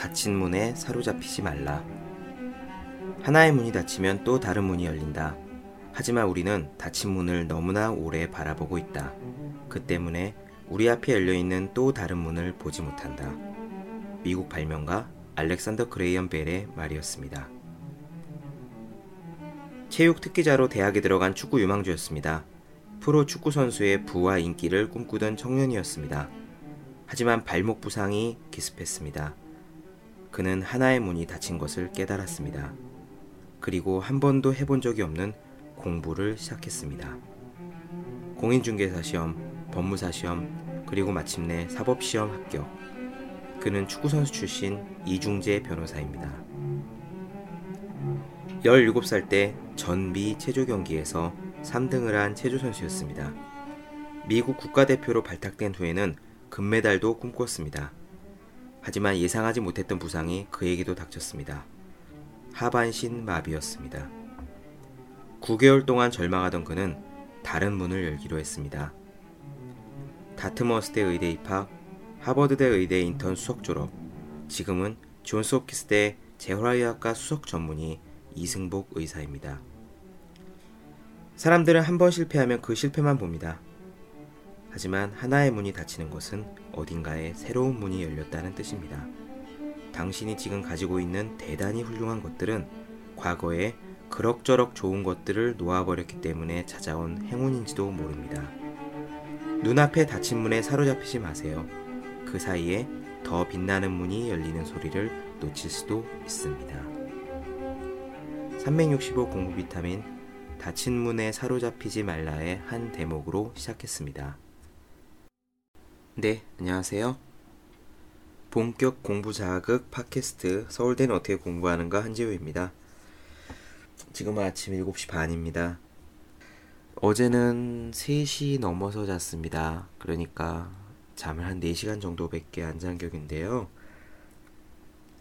닫힌 문에 사로잡히지 말라. 하나의 문이 닫히면 또 다른 문이 열린다. 하지만 우리는 닫힌 문을 너무나 오래 바라보고 있다. 그 때문에 우리 앞에 열려 있는 또 다른 문을 보지 못한다. 미국 발명가 알렉산더 그레이엄 벨의 말이었습니다. 체육 특기자로 대학에 들어간 축구 유망주였습니다. 프로 축구 선수의 부와 인기를 꿈꾸던 청년이었습니다. 하지만 발목 부상이 기습했습니다. 그는 하나의 문이 닫힌 것을 깨달았습니다. 그리고 한 번도 해본 적이 없는 공부를 시작했습니다. 공인중개사 시험, 법무사 시험, 그리고 마침내 사법시험 합격. 그는 축구선수 출신 이중재 변호사입니다. 17살 때 전미 체조 경기에서 3등을 한 체조 선수였습니다. 미국 국가대표로 발탁된 후에는 금메달도 꿈꿨습니다. 하지만 예상하지 못했던 부상이 그에게도 닥쳤습니다. 하반신 마비였습니다. 9개월 동안 절망하던 그는 다른 문을 열기로 했습니다. 다트머스대 의대 입학, 하버드대 의대 인턴 수석 졸업, 지금은 존스 홉키스대 재활의학과 수석 전문의 이승복 의사입니다. 사람들은 한 번 실패하면 그 실패만 봅니다. 하지만 하나의 문이 닫히는 것은 어딘가에 새로운 문이 열렸다는 뜻입니다. 당신이 지금 가지고 있는 대단히 훌륭한 것들은 과거에 그럭저럭 좋은 것들을 놓아버렸기 때문에 찾아온 행운인지도 모릅니다. 눈앞에 닫힌 문에 사로잡히지 마세요. 그 사이에 더 빛나는 문이 열리는 소리를 놓칠 수도 있습니다. 365 공부 비타민 닫힌 문에 사로잡히지 말라의 한 대목으로 시작했습니다. 네, 안녕하세요. 본격 공부 자극 팟캐스트 서울대는 어떻게 공부하는가 한지우입니다. 지금은 아침 7시 반입니다. 어제는 3시 넘어서 잤습니다. 그러니까 잠을 한 4시간 정도밖에 안 잔 격인데요.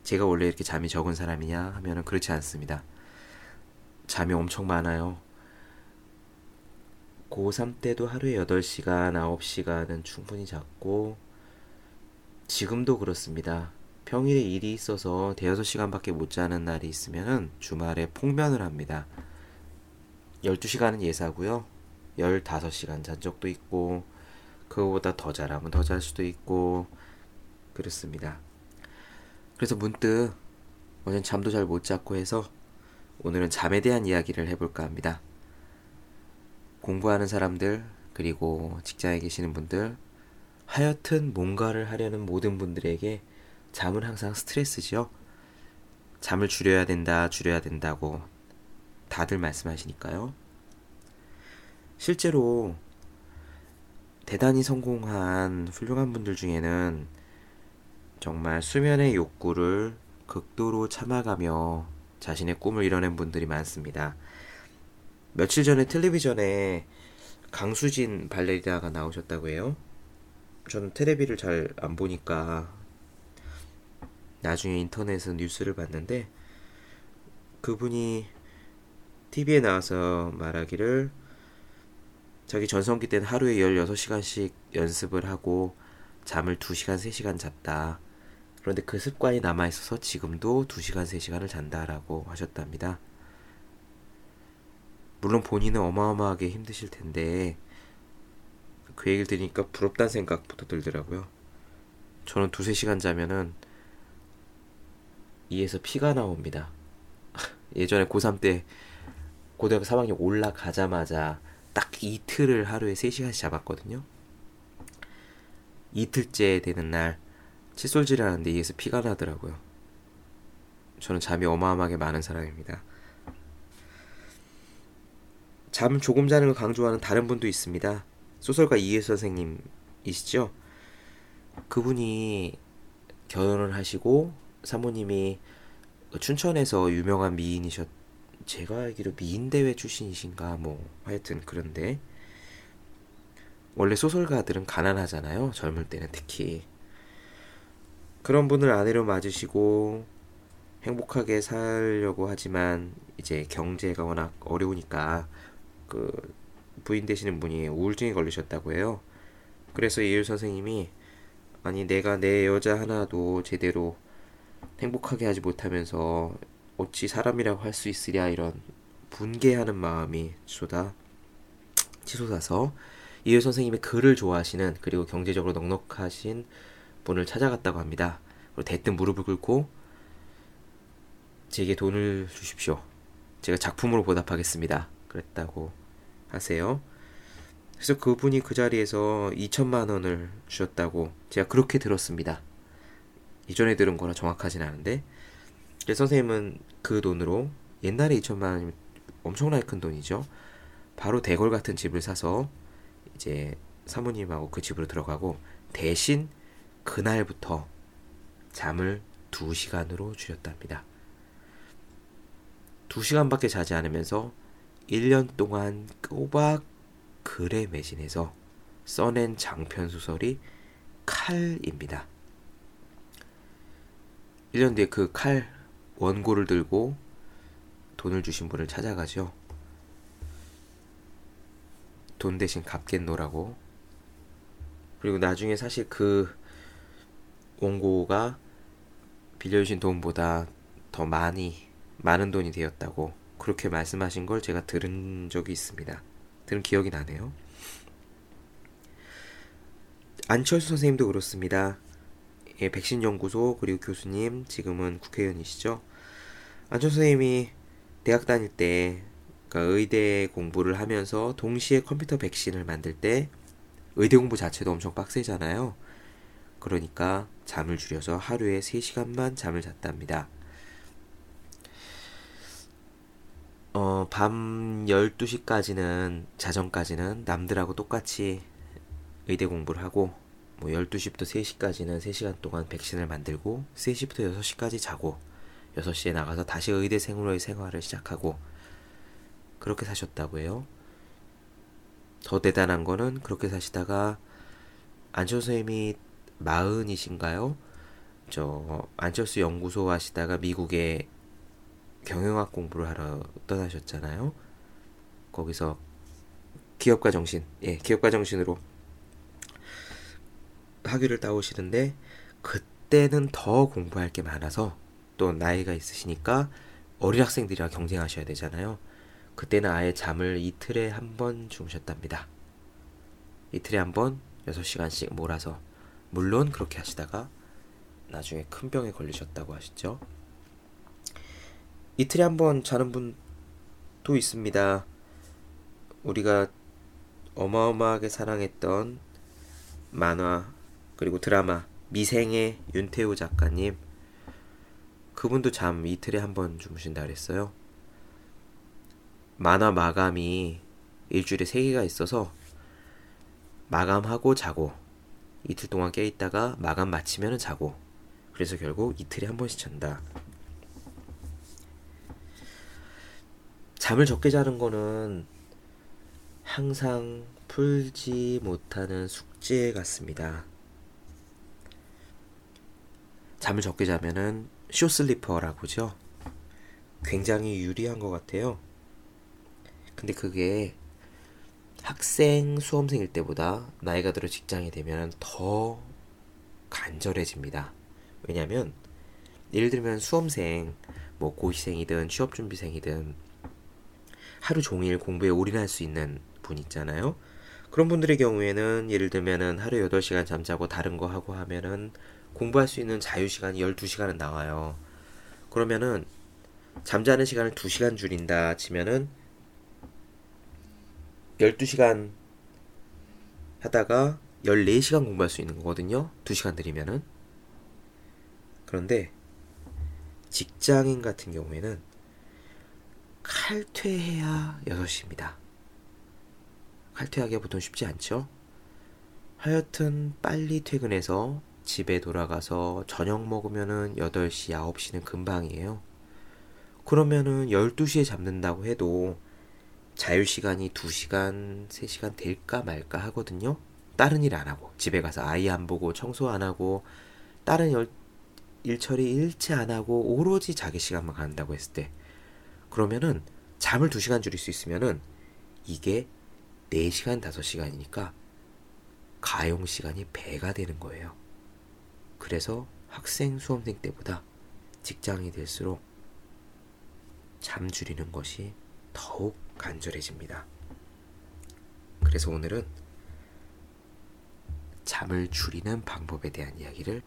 제가 원래 이렇게 잠이 적은 사람이냐 하면은 그렇지 않습니다. 잠이 엄청 많아요. 고3 때도 하루에 8시간, 9시간은 충분히 잤고, 지금도 그렇습니다. 평일에 일이 있어서 대여섯 시간밖에 못 자는 날이 있으면 주말에 폭면을 합니다. 12시간은 예사고요. 15시간 잔 적도 있고, 그거보다 더 잘하면 더 잘 수도 있고, 그렇습니다. 그래서 문득 어젠 잠도 잘 못 잤고 해서 오늘은 잠에 대한 이야기를 해볼까 합니다. 공부하는 사람들, 그리고 직장에 계시는 분들, 하여튼 뭔가를 하려는 모든 분들에게 잠은 항상 스트레스지요. 잠을 줄여야 된다, 줄여야 된다고 다들 말씀하시니까요. 실제로 대단히 성공한 훌륭한 분들 중에는 정말 수면의 욕구를 극도로 참아가며 자신의 꿈을 이뤄낸 분들이 많습니다. 며칠 전에 텔레비전에 강수진 발레리나가 나오셨다고 해요. 저는 테레비를 잘 안 보니까 나중에 인터넷에서 뉴스를 봤는데 그분이 TV에 나와서 말하기를 자기 전성기 때는 하루에 16시간씩 연습을 하고 잠을 2시간, 3시간 잤다. 그런데 그 습관이 남아있어서 지금도 2시간, 3시간을 잔다라고 하셨답니다. 물론 본인은 어마어마하게 힘드실 텐데 그 얘기를 들으니까 부럽다는 생각부터 들더라고요. 저는 두세 시간 자면은 이에서 피가 나옵니다. 예전에 고3 때 고등학교 3학년 올라가자마자 딱 이틀을 하루에 3시간씩 잡았거든요. 이틀째 되는 날 칫솔질 하는데 이에서 피가 나더라고요. 저는 잠이 어마어마하게 많은 사람입니다. 잠 조금 자는 걸 강조하는 다른 분도 있습니다. 소설가 이해 선생님이시죠? 그분이 결혼을 하시고 사모님이 춘천에서 유명한 미인이셨 제가 알기로 미인 대회 출신이신가 뭐 하여튼 그런데 원래 소설가들은 가난하잖아요 젊을 때는 특히 그런 분을 아내로 맞으시고 행복하게 살려고 하지만 이제 경제가 워낙 어려우니까 그 부인 되시는 분이 우울증에 걸리셨다고 해요. 그래서 예유 선생님이 아니 내가 내 여자 하나도 제대로 행복하게 하지 못하면서 어찌 사람이라고 할 수 있으랴 이런 분개하는 마음이 쏟아 치솟아서 이효 선생님의 글을 좋아하시는 그리고 경제적으로 넉넉하신 분을 찾아갔다고 합니다. 그리고 대뜸 무릎을 꿇고 제게 돈을 주십시오. 제가 작품으로 보답하겠습니다. 그랬다고 하세요. 그래서 그분이 그 자리에서 2천만 원을 주셨다고 제가 그렇게 들었습니다. 이전에 들은 거라 정확하진 않은데 선생님은 그 돈으로 옛날에 2천만 원이면 엄청나게 큰 돈이죠. 바로 대궐 같은 집을 사서 이제 사모님하고 그 집으로 들어가고 대신 그날부터 잠을 2시간으로 줄였답니다. 2시간밖에 자지 않으면서 1년 동안 꼬박 글에 매진해서 써낸 장편 소설이 칼입니다. 1년 뒤에 그 칼 원고를 들고 돈을 주신 분을 찾아가죠. 돈 대신 갚겠노라고. 그리고 나중에 사실 그 원고가 빌려주신 돈보다 더 많이 많은 돈이 되었다고 그렇게 말씀하신 걸 제가 들은 적이 있습니다. 들은 기억이 나네요. 안철수 선생님도 그렇습니다. 예, 백신 연구소 그리고 교수님 지금은 국회의원이시죠. 안철수 선생님이 대학 다닐 때 그러니까 의대 공부를 하면서 동시에 컴퓨터 백신을 만들 때 의대 공부 자체도 엄청 빡세잖아요. 그러니까 잠을 줄여서 하루에 3시간만 잠을 잤답니다. 어, 밤 12시까지는 자정까지는 남들하고 똑같이 의대 공부를 하고 뭐 12시부터 3시까지는 3시간 동안 백신을 만들고 3시부터 6시까지 자고 6시에 나가서 다시 의대생으로의 생활을 시작하고 그렇게 사셨다고 해요. 더 대단한 거는 그렇게 사시다가 안철수 선생님이 마흔이신가요? 저 안철수 연구소 하시다가 미국에 경영학 공부를 하러 떠나셨잖아요. 거기서 기업가 정신, 예, 기업가 정신으로 학위를 따오시는데 그때는 더 공부할 게 많아서 또 나이가 있으시니까 어린 학생들이랑 경쟁하셔야 되잖아요. 그때는 아예 잠을 이틀에 한 번 주무셨답니다. 이틀에 한 번 6시간씩 몰아서 물론 그렇게 하시다가 나중에 큰 병에 걸리셨다고 하시죠. 이틀에 한 번 자는 분도 있습니다. 우리가 어마어마하게 사랑했던 만화 그리고 드라마 미생의 윤태호 작가님 그분도 잠 이틀에 한 번 주무신다 그랬어요. 만화 마감이 일주일에 세 개가 있어서 마감하고 자고 이틀 동안 깨 있다가 마감 마치면 자고 그래서 결국 이틀에 한 번씩 잔다. 잠을 적게 자는 거는 항상 풀지 못하는 숙제 같습니다. 잠을 적게 자면은 쇼슬리퍼라고죠. 굉장히 유리한 것 같아요. 근데 그게 학생, 수험생일 때보다 나이가 들어 직장이 되면 더 간절해집니다. 왜냐면 예를 들면 수험생, 뭐 고시생이든 취업준비생이든 하루 종일 공부에 올인할 수 있는 분 있잖아요. 그런 분들의 경우에는 예를 들면은 하루 8시간 잠자고 다른 거 하고 하면은 공부할 수 있는 자유 시간이 12시간은 나와요. 그러면은 잠자는 시간을 2시간 줄인다 치면은 12시간 하다가 14시간 공부할 수 있는 거거든요. 2시간 들이면은. 그런데 직장인 같은 경우에는 칼퇴해야 6시입니다. 칼퇴하기가 보통 쉽지 않죠? 하여튼 빨리 퇴근해서 집에 돌아가서 저녁 먹으면은 8시, 9시는 금방이에요. 그러면은 12시에 잡는다고 해도 자유시간이 2시간, 3시간 될까 말까 하거든요. 다른 일 안 하고, 집에 가서 아이 안 보고, 청소 안 하고, 다른 일, 일 처리 일체 안 하고, 오로지 자기 시간만 간다고 했을 때, 그러면은 잠을 2시간 줄일 수 있으면은 이게 4시간, 5시간이니까 가용 시간이 배가 되는 거예요. 그래서 학생, 수험생 때보다 직장이 될수록 잠 줄이는 것이 더욱 간절해집니다. 그래서 오늘은 잠을 줄이는 방법에 대한 이야기를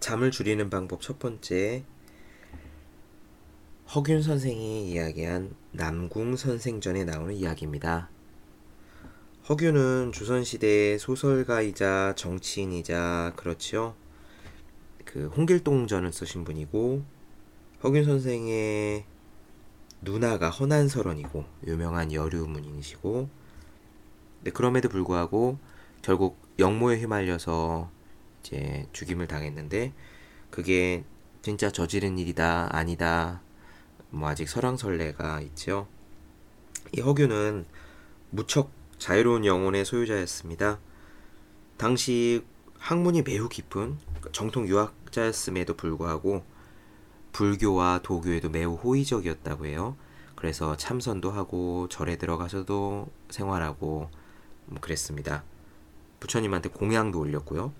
잠을 줄이는 방법 첫 번째 허균 선생이 이야기한 남궁 선생전에 나오는 이야기입니다. 허균은 조선시대의 소설가이자 정치인이자 그렇지요. 그 홍길동전을 쓰신 분이고 허균 선생의 누나가 허난설원이고 유명한 여류문인이시고 네, 그럼에도 불구하고 결국 영모에 휘말려서 이제 죽임을 당했는데 그게 진짜 저지른 일이다 아니다 뭐 아직 설왕설래가 있죠. 이 허균은 무척 자유로운 영혼의 소유자였습니다. 당시 학문이 매우 깊은 정통 유학자였음에도 불구하고 불교와 도교에도 매우 호의적이었다고 해요. 그래서 참선도 하고 절에 들어가서도 생활하고 뭐 그랬습니다. 부처님한테 공양도 올렸고요.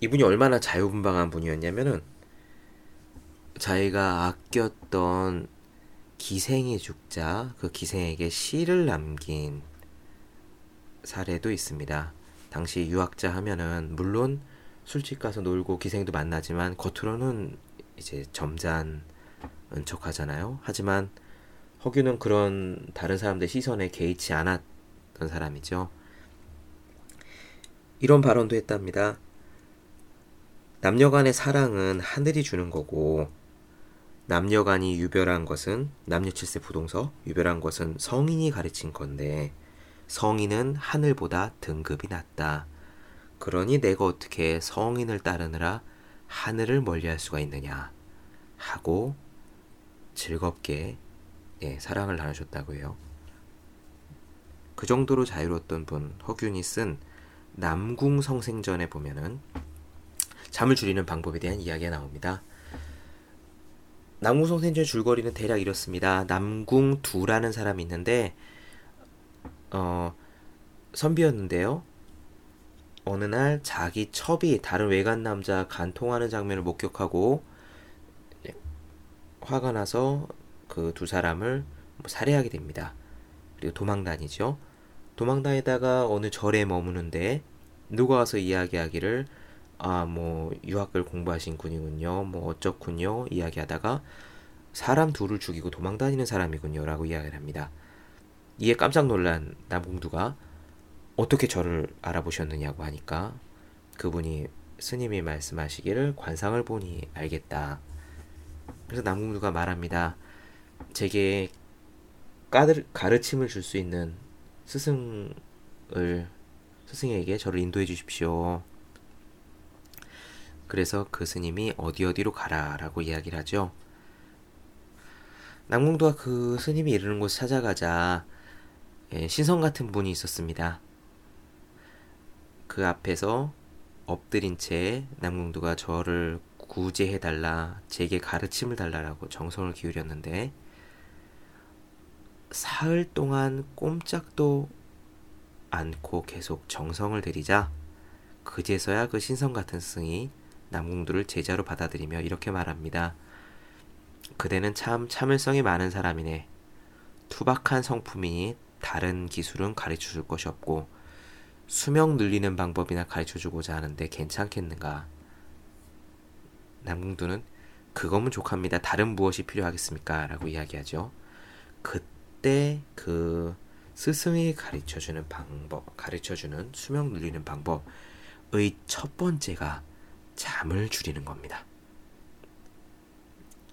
이분이 얼마나 자유분방한 분이었냐면은 자기가 아꼈던 기생의 죽자 그 기생에게 시를 남긴 사례도 있습니다. 당시 유학자 하면은 물론 술집 가서 놀고 기생도 만나지만 겉으로는 이제 점잖은 척 하잖아요. 하지만 허규는 그런 다른 사람들 시선에 개의치 않았던 사람이죠. 이런 발언도 했답니다. 남녀 간의 사랑은 하늘이 주는 거고 남녀 간이 유별한 것은 남녀 칠세 부동서 유별한 것은 성인이 가르친 건데 성인은 하늘보다 등급이 낮다. 그러니 내가 어떻게 성인을 따르느라 하늘을 멀리할 수가 있느냐 하고 즐겁게 예, 사랑을 나누셨다고 해요. 그 정도로 자유로웠던 분 허균이 쓴 남궁성생전에 보면은 잠을 줄이는 방법에 대한 이야기가 나옵니다. 남궁성생전 줄거리는 대략 이렇습니다. 남궁두라는 사람이 있는데 어 선비였는데요. 어느 날 자기 첩이 다른 외간 남자 간통하는 장면을 목격하고 화가 나서 그 두 사람을 뭐 살해하게 됩니다. 그리고 도망다니죠. 도망다니다가 어느 절에 머무는데 누가 와서 이야기하기를 아 뭐 유학을 공부하신 분이군요. 뭐 어쩌군요. 이야기하다가 사람 둘을 죽이고 도망 다니는 사람이군요 라고 이야기를 합니다. 이에 깜짝 놀란 남궁두가 어떻게 저를 알아보셨느냐고 하니까 그분이 스님이 말씀하시기를 관상을 보니 알겠다. 그래서 남궁두가 말합니다. 제게 까들, 가르침을 줄 수 있는 스승을 스승에게 저를 인도해 주십시오. 그래서 그 스님이 어디 어디로 가라라고 이야기를 하죠. 남궁두가 그 스님이 이르는 곳 찾아가자 예, 신성 같은 분이 있었습니다. 그 앞에서 엎드린 채 남궁두가 저를 구제해달라, 제게 가르침을 달라라고 정성을 기울였는데, 사흘 동안 꼼짝도 않고 계속 정성을 들이자, 그제서야 그 신성 같은 스승이 남궁두를 제자로 받아들이며 이렇게 말합니다. 그대는 참 참을성이 많은 사람이네. 투박한 성품이니 다른 기술은 가르쳐 줄 것이 없고, 수명 늘리는 방법이나 가르쳐 주고자 하는데 괜찮겠는가? 남궁두는 그거면 족합니다. 다른 무엇이 필요하겠습니까? 라고 이야기하죠. 그때 그 스승이 가르쳐 주는 방법, 가르쳐 주는 수명 늘리는 방법의 첫 번째가 잠을 줄이는 겁니다.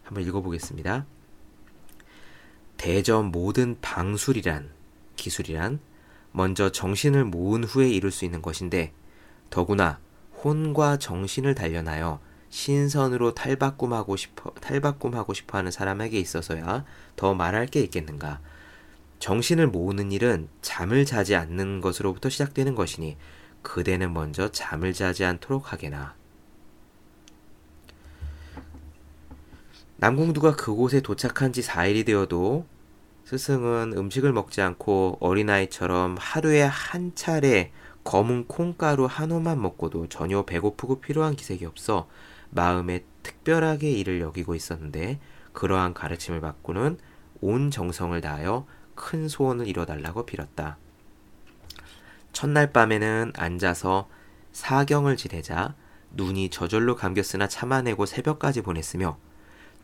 한번 읽어보겠습니다. 대저 모든 방술이란 기술이란 먼저 정신을 모은 후에 이룰 수 있는 것인데 더구나 혼과 정신을 단련하여 신선으로 탈바꿈하고 싶어 탈바꿈하고 싶어 하는 사람에게 있어서야 더 말할 게 있겠는가? 정신을 모으는 일은 잠을 자지 않는 것으로부터 시작되는 것이니 그대는 먼저 잠을 자지 않도록 하게나. 남궁두가 그곳에 도착한 지 4일이 되어도 스승은 음식을 먹지 않고 어린아이처럼 하루에 한 차례 검은 콩가루 한 호만 먹고도 전혀 배고프고 필요한 기색이 없어 마음에 특별하게 일을 여기고 있었는데 그러한 가르침을 받고는 온 정성을 다하여 큰 소원을 이뤄달라고 빌었다. 첫날 밤에는 앉아서 사경을 지내자 눈이 저절로 감겼으나 참아내고 새벽까지 보냈으며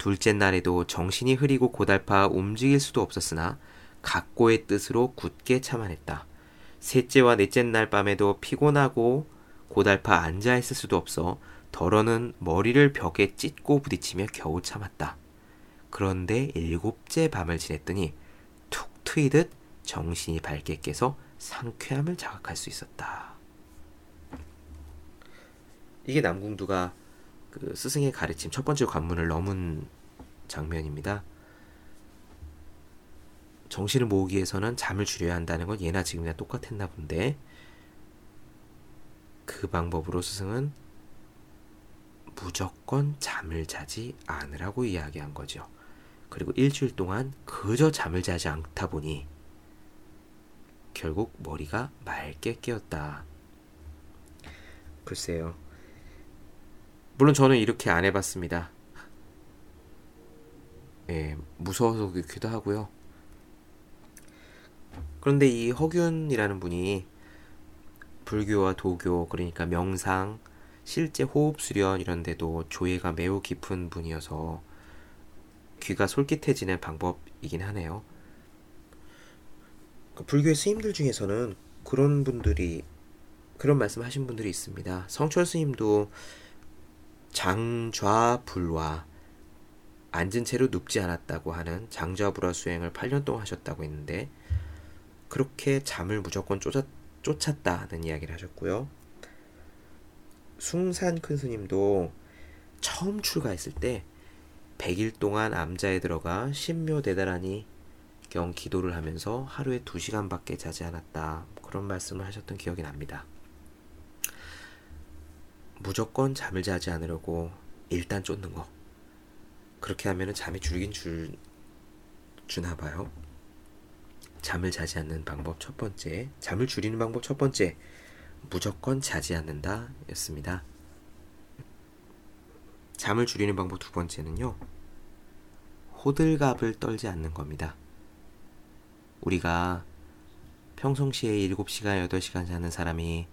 둘째 날에도 정신이 흐리고 고달파 움직일 수도 없었으나 각고의 뜻으로 굳게 참아냈다. 셋째와 넷째 날 밤에도 피곤하고 고달파 앉아 있을 수도 없어 덜어는 머리를 벽에 찢고 부딪히며 겨우 참았다. 그런데 일곱째 밤을 지냈더니 툭 트이듯 정신이 밝게 깨서 상쾌함을 자각할 수 있었다. 이게 남궁두가 그 스승의 가르침 첫 번째 관문을 넘은 장면입니다. 정신을 모으기 위해서는 잠을 줄여야 한다는 건 예나 지금이나 똑같았나 본데 그 방법으로 스승은 무조건 잠을 자지 않으라고 이야기한 거죠. 그리고 일주일 동안 그저 잠을 자지 않다 보니 결국 머리가 맑게 깨었다. 글쎄요. 물론 저는 이렇게 안 해봤습니다. 예, 무서워서 그렇기도 하고요. 그런데 이 허균이라는 분이 불교와 도교 그러니까 명상, 실제 호흡 수련 이런 데도 조예가 매우 깊은 분이어서 귀가 솔깃해지는 방법이긴 하네요. 그 불교의 스님들 중에서는 그런 분들이 그런 말씀 하신 분들이 있습니다. 성철 스님도 장좌불화 앉은 채로 눕지 않았다고 하는 장좌불화 수행을 8년 동안 하셨다고 했는데 그렇게 잠을 무조건 쫓아, 쫓았다는 이야기를 하셨고요. 숭산 큰 스님도 처음 출가했을 때 100일 동안 암자에 들어가 신묘 대다라니 경 기도를 하면서 하루에 2시간밖에 자지 않았다. 그런 말씀을 하셨던 기억이 납니다. 무조건 잠을 자지 않으려고 일단 쫓는 거. 그렇게 하면 잠이 줄긴 줄 주나 봐요. 잠을 자지 않는 방법 첫 번째, 잠을 줄이는 방법 첫 번째, 무조건 자지 않는다 였습니다. 잠을 줄이는 방법 두 번째는요, 호들갑을 떨지 않는 겁니다. 우리가 평상시에 7시간, 8시간 자는 사람이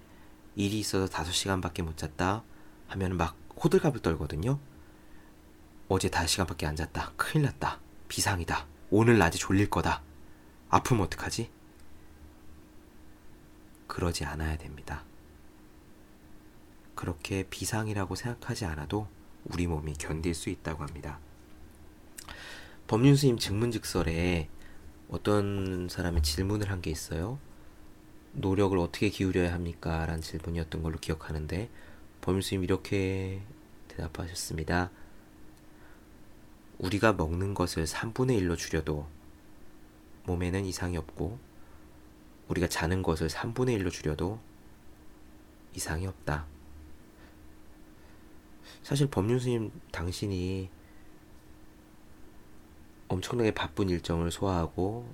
일이 있어서 5시간밖에 못 잤다 하면 막 호들갑을 떨거든요. 어제 5시간밖에 안 잤다. 큰일 났다. 비상이다. 오늘 낮에 졸릴 거다. 아프면 어떡하지? 그러지 않아야 됩니다. 그렇게 비상이라고 생각하지 않아도 우리 몸이 견딜 수 있다고 합니다. 법륜스님 증문즉설에 어떤 사람이 질문을 한 게 있어요. 노력을 어떻게 기울여야 합니까? 라는 질문이었던 걸로 기억하는데 범일수님 이렇게 대답하셨습니다. 우리가 먹는 것을 3분의 1로 줄여도 몸에는 이상이 없고 우리가 자는 것을 3분의 1로 줄여도 이상이 없다. 사실 법륜스님 당신이 엄청나게 바쁜 일정을 소화하고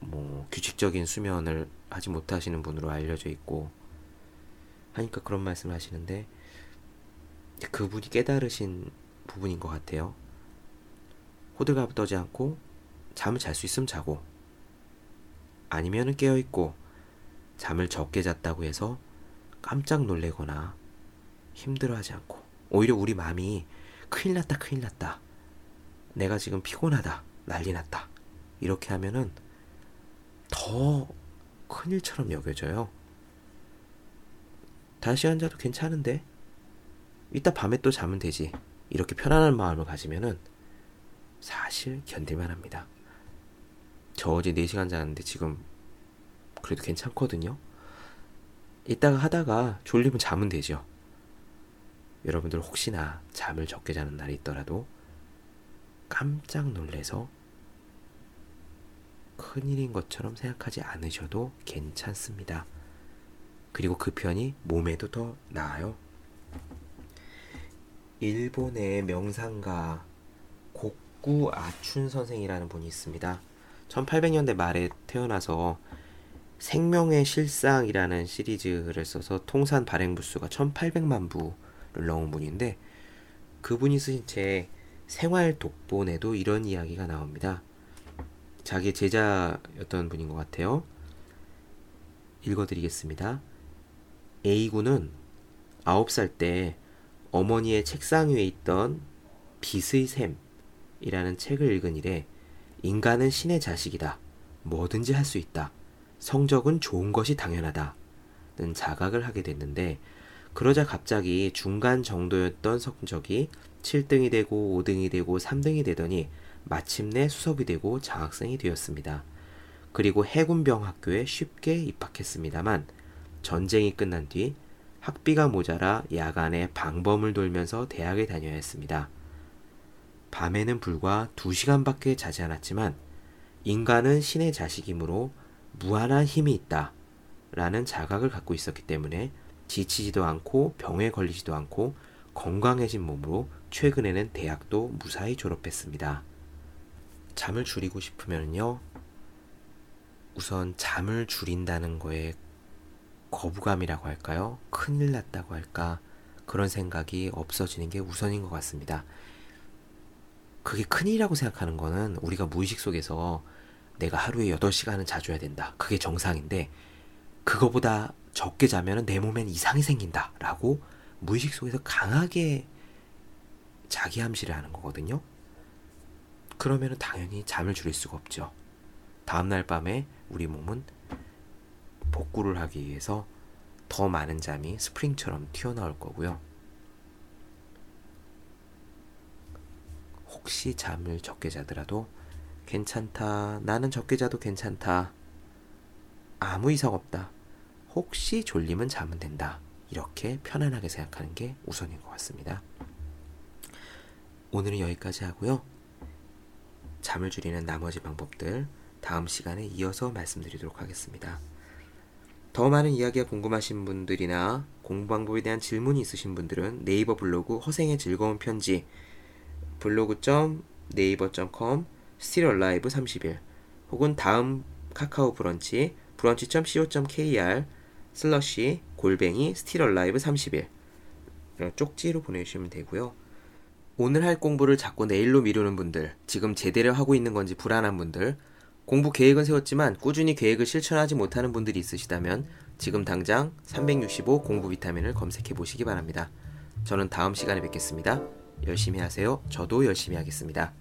뭐 규칙적인 수면을 하지 못하시는 분으로 알려져 있고 하니까 그런 말씀을 하시는데 그분이 깨달으신 부분인 것 같아요. 호들갑 떠지 않고 잠을 잘 수 있으면 자고 아니면은 깨어 있고 잠을 적게 잤다고 해서 깜짝 놀래거나 힘들어하지 않고 오히려 우리 마음이 큰일 났다 큰일 났다 내가 지금 피곤하다 난리 났다 이렇게 하면은 더 큰일처럼 여겨져요. 다시 앉아도 괜찮은데 이따 밤에 또 자면 되지. 이렇게 편안한 마음을 가지면은 사실 견딜만 합니다. 저 어제 4시간 잤는데 지금 그래도 괜찮거든요. 이따가 하다가 졸리면 자면 되죠. 여러분들 혹시나 잠을 적게 자는 날이 있더라도 깜짝 놀래서 큰일인 것처럼 생각하지 않으셔도 괜찮습니다. 그리고 그 편이 몸에도 더 나아요. 일본의 명상가 곡구 아춘 선생이라는 분이 있습니다. 1800년대 말에 태어나서 생명의 실상이라는 시리즈를 써서 통산 발행 부수가 1800만 부를 넘은 분인데 그분이 쓰신 책 생활 독본에도 이런 이야기가 나옵니다. 자기 제자였던 분인 것 같아요. 읽어드리겠습니다. A군은 9살 때 어머니의 책상 위에 있던 빛의 샘이라는 책을 읽은 이래 인간은 신의 자식이다. 뭐든지 할 수 있다. 성적은 좋은 것이 당연하다. 는 자각을 하게 됐는데 그러자 갑자기 중간 정도였던 성적이 7등이 되고 5등이 되고 3등이 되더니 마침내 수석이 되고 장학생이 되었습니다. 그리고 해군병 학교에 쉽게 입학했습니다만 전쟁이 끝난 뒤 학비가 모자라 야간에 방범을 돌면서 대학에 다녀야 했습니다. 밤에는 불과 2시간밖에 자지 않았지만 인간은 신의 자식이므로 무한한 힘이 있다. 라는 자각을 갖고 있었기 때문에 지치지도 않고 병에 걸리지도 않고 건강해진 몸으로 최근에는 대학도 무사히 졸업했습니다. 잠을 줄이고 싶으면요. 우선 잠을 줄인다는 거에 거부감이라고 할까요? 큰일 났다고 할까? 그런 생각이 없어지는 게 우선인 것 같습니다. 그게 큰일이라고 생각하는 거는 우리가 무의식 속에서 내가 하루에 8시간은 자줘야 된다. 그게 정상인데, 그거보다 적게 자면 내 몸엔 이상이 생긴다. 라고 무의식 속에서 강하게 자기 암시를 하는 거거든요. 그러면 당연히 잠을 줄일 수가 없죠. 다음날 밤에 우리 몸은 복구를 하기 위해서 더 많은 잠이 스프링처럼 튀어나올 거고요. 혹시 잠을 적게 자더라도 괜찮다. 나는 적게 자도 괜찮다. 아무 이상 없다. 혹시 졸리면 자면 된다. 이렇게 편안하게 생각하는 게 우선인 것 같습니다. 오늘은 여기까지 하고요. 잠을 줄이는 나머지 방법들 다음 시간에 이어서 말씀드리도록 하겠습니다. 더 많은 이야기가 궁금하신 분들이나 공부 방법에 대한 질문이 있으신 분들은 네이버 블로그 허생의 즐거운 편지 blog.naver.com stillalive 30일 혹은 다음 카카오 브런치 brunch.co.kr slash 골뱅이 stillalive 30일 쪽지로 보내주시면 되고요. 오늘 할 공부를 자꾸 내일로 미루는 분들, 지금 제대로 하고 있는 건지 불안한 분들, 공부 계획은 세웠지만 꾸준히 계획을 실천하지 못하는 분들이 있으시다면 지금 당장 365 공부 비타민을 검색해 보시기 바랍니다. 저는 다음 시간에 뵙겠습니다. 열심히 하세요. 저도 열심히 하겠습니다.